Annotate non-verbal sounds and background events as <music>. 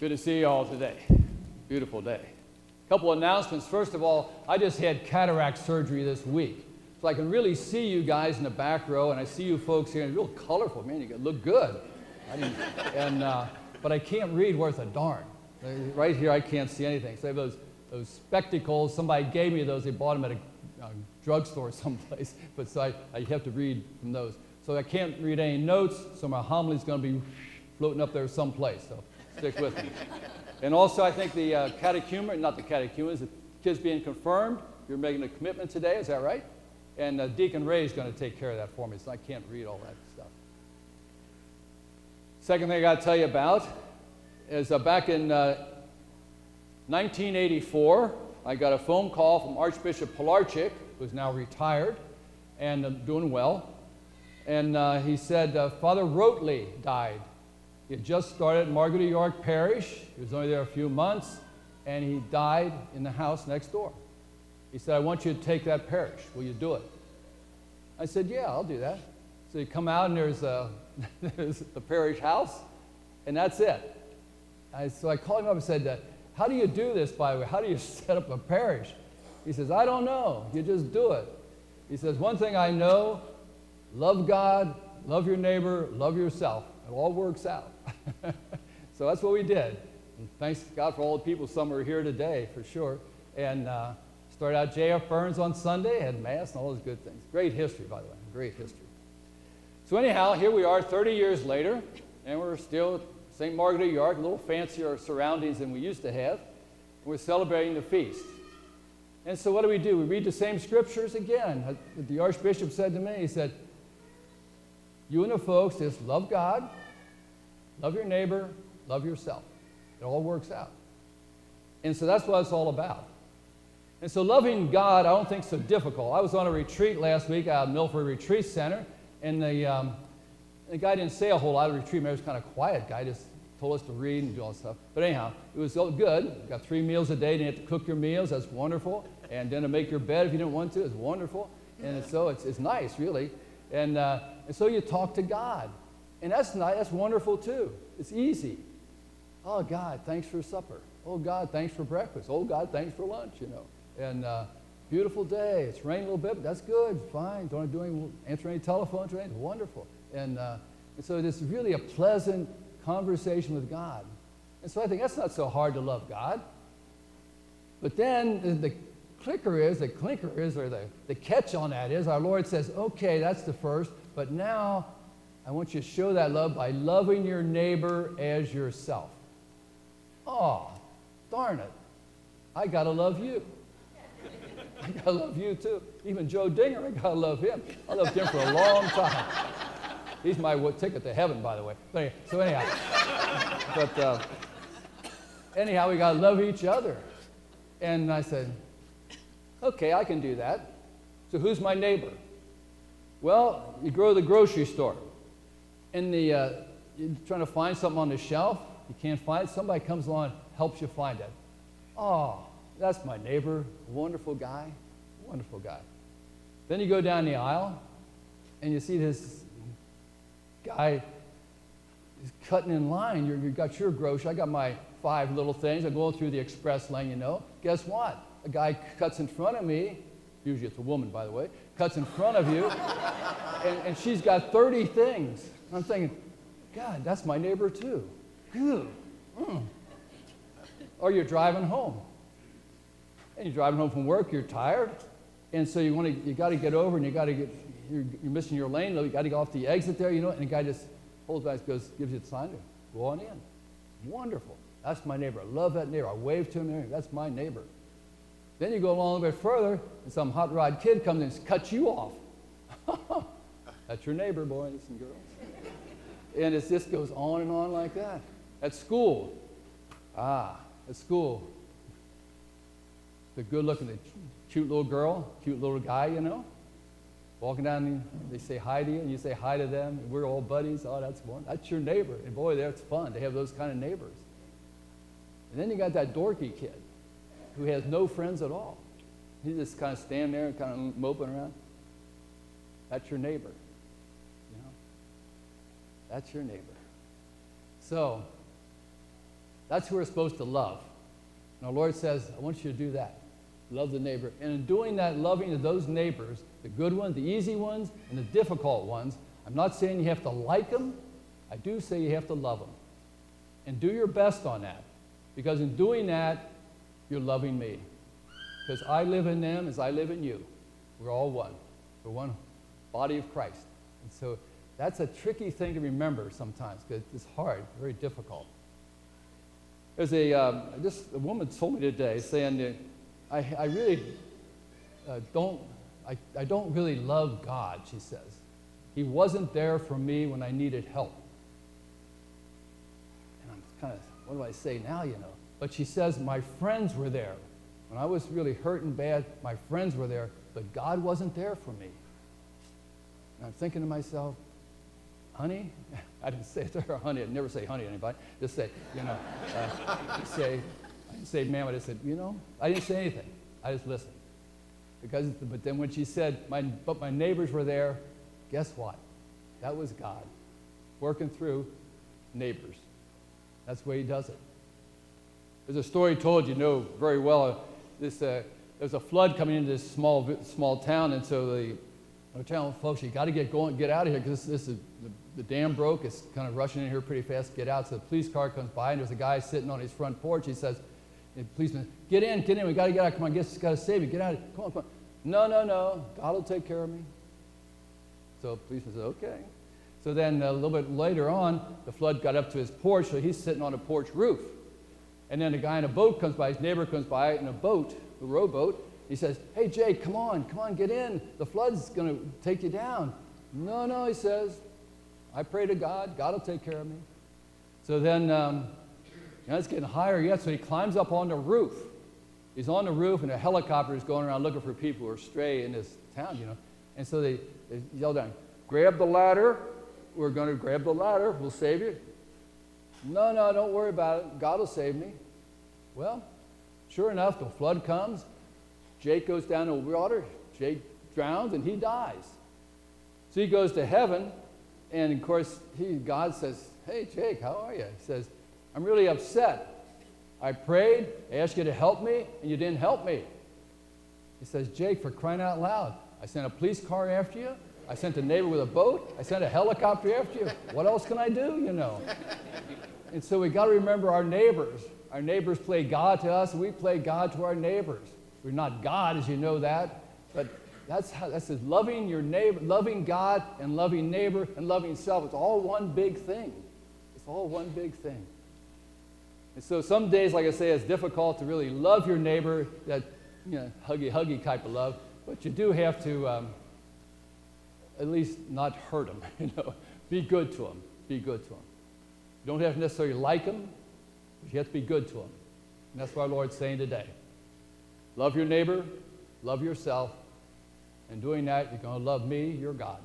Good to see you all today. Beautiful day. A couple announcements. First of all, I just had cataract surgery this week. So I can really see you guys in the back row, and I see you folks here, and real colorful. Man, you look good. And, uh, but I can't read worth a darn. Right here, I can't see anything. So I have those, those spectacles. Somebody gave me those. They bought them at a, a drugstore <laughs> someplace. But so I, I have to read from those. So I can't read any notes, so my homily is going to be floating up there someplace. So stick with me. And also, I think the uh, catechumen, not the catechumens, the kids being confirmed, you're making a commitment today, is that right? And uh, Deacon Ray is going to take care of that for me, so I can't read all that stuff. Second thing I got to tell you about is uh, back in 1984, uh, I got a phone call from Archbishop Pilarczyk, who's now retired and uh, doing well. And uh, he said, Father Rotley died he had just started Margaret of York Parish. He was only there a few months, and he died in the house next door. He said, I want you to take that parish. Will you do it? I said, Yeah, I'll do that. So you come out, and there's, a, <laughs> there's the parish house, and that's it. I, so I called him up and said, uh, How do you do this, by the way? How do you <laughs> set up a parish? He says, I don't know. You just do it. He says, One thing I know love God, love your neighbor, love yourself. It all works out. <laughs> so that's what we did. And thanks God for all the people. Some are here today for sure. And uh, started out J.F. Burns on Sunday, had Mass and all those good things. Great history, by the way. Great history. So, anyhow, here we are 30 years later, and we're still at St. Margaret York, a little fancier surroundings than we used to have. We're celebrating the feast. And so, what do we do? We read the same scriptures again. The Archbishop said to me, he said, You and the folks just love God, Love your neighbor, love yourself. It all works out. And so that's what it's all about. And so loving God, I don't think so difficult. I was on a retreat last week at Milford Retreat Center, and the, um, the guy didn't say a whole lot of retreat. He was kind of quiet guy, just told us to read and do all that stuff. But anyhow, it was good. You got three meals a day. You didn't have to cook your meals. That's wonderful. And then to make your bed if you didn't want to is wonderful. And so it's, it's nice, really. And, uh, and so you talk to God. And that's nice, that's wonderful too. It's easy. Oh, God, thanks for supper. Oh, God, thanks for breakfast. Oh, God, thanks for lunch, you know. And uh, beautiful day. It's raining a little bit, but that's good. Fine. Don't do any, answer any telephones or anything. Wonderful. And, uh, and so it's really a pleasant conversation with God. And so I think that's not so hard to love God. But then the clicker is, the clinker is, or the, the catch on that is, our Lord says, okay, that's the first, but now I want you to show that love by loving your neighbor as yourself. Oh, darn it. I got to love you. <laughs> I got to love you too. Even Joe Dinger, I got to love him. I loved him for a long time. He's my ticket to heaven, by the way. But anyway, so anyhow, but uh, anyhow, we got to love each other. And I said, okay, I can do that. So who's my neighbor? Well, you go to the grocery store in the, uh, you're trying to find something on the shelf, you can't find it, somebody comes along helps you find it. Oh, that's my neighbor, wonderful guy, wonderful guy. Then you go down the aisle and you see this guy is cutting in line. you have got your grocery, I got my five little things. I'm going through the express lane, you know. Guess what? A guy cuts in front of me, usually it's a woman, by the way, cuts in front of you, <laughs> and, and she's got 30 things. I'm thinking, God, that's my neighbor too. Mm. Or you're driving home. And you're driving home from work, you're tired, and so you want to, you got to get over, and you got to get, you're, you're, missing your lane, you got to go off the exit there, you know, and the guy just holds back, goes, gives you the sign to go on in. Wonderful. That's my neighbor. I love that neighbor. I wave to him. That's my neighbor. Then you go along a little bit further, and some hot rod kid comes and cuts you off. <laughs> That's your neighbor, boys and girls. And it just goes on and on like that. At school, ah, at school, the good looking, the cute little girl, cute little guy, you know, walking down, they say hi to you, and you say hi to them, and we're all buddies. Oh, that's one. That's your neighbor. And boy, that's fun to have those kind of neighbors. And then you got that dorky kid who has no friends at all. He just kind of stand there and kind of moping around. That's your neighbor. That's your neighbor. So, That's who we're supposed to love. And our Lord says, I want you to do that. Love the neighbor. And in doing that, loving those neighbors, the good ones, the easy ones, and the difficult ones, I'm not saying you have to like them. I do say you have to love them. And do your best on that. Because in doing that, you're loving me. Because I live in them as I live in you. We're all one. We're one body of Christ. And so that's a tricky thing to remember sometimes because it's hard, very difficult. There's a, um, just a woman told me today saying I, I really uh, don't, I, I don't really love God, she says. He wasn't there for me when I needed help. And I'm kind of, what do I say now, you know? But she says, my friends were there. When I was really hurt and bad, my friends were there, but God wasn't there for me. And I'm thinking to myself, honey, <laughs> I didn't say it to her, honey. I'd never say honey to anybody. Just say, you know, uh, say, I didn't say ma'am. I just said, you know, I didn't say anything. I just listened. Because, but then when she said, my, but my neighbors were there, guess what? That was God working through neighbors. That's the way He does it. There's a story told you know very well. Uh, this, uh, there's a flood coming into this small, small town, and so the, the town folks, you got to get going, get out of here because this, this is the, the dam broke. It's kind of rushing in here pretty fast. Get out. So the police car comes by, and there's a guy sitting on his front porch. He says, the policeman, get in, get in. We got to get out. Come on, get, got to save you. Get out. Come on, come on. No, no, no. God will take care of me. So the policeman says, okay. So then a little bit later on, the flood got up to his porch, so he's sitting on a porch roof. And then a guy in a boat comes by, his neighbor comes by in a boat, a rowboat. He says, Hey, Jake, come on, come on, get in. The flood's going to take you down. No, no, he says, I pray to God. God will take care of me. So then, um, you know, it's getting higher yet, so he climbs up on the roof. He's on the roof, and a helicopter is going around looking for people who are stray in this town, you know. And so they, they yell down, Grab the ladder. We're going to grab the ladder. We'll save you. No, no, don't worry about it. God will save me. Well, sure enough, the flood comes. Jake goes down in the water. Jake drowns and he dies. So he goes to heaven, and of course, he, God says, Hey, Jake, how are you? He says, I'm really upset. I prayed, I asked you to help me, and you didn't help me. He says, Jake, for crying out loud, I sent a police car after you. I sent a neighbor with a boat. I sent a helicopter after you. What else can I do, you know? And so we got to remember our neighbors. Our neighbors play God to us, and we play God to our neighbors. We're not God, as you know that, but that's how that's loving your neighbor, loving God and loving neighbor and loving self. It's all one big thing. It's all one big thing. And so some days, like I say, it's difficult to really love your neighbor, that you know, huggy huggy type of love, but you do have to um, at least not hurt them. <laughs> You know, be good to them. Be good to them. You don't have to necessarily like them, but you have to be good to them. And that's what our Lord's saying today. Love your neighbor, love yourself, and doing that, you're going to love me, your God.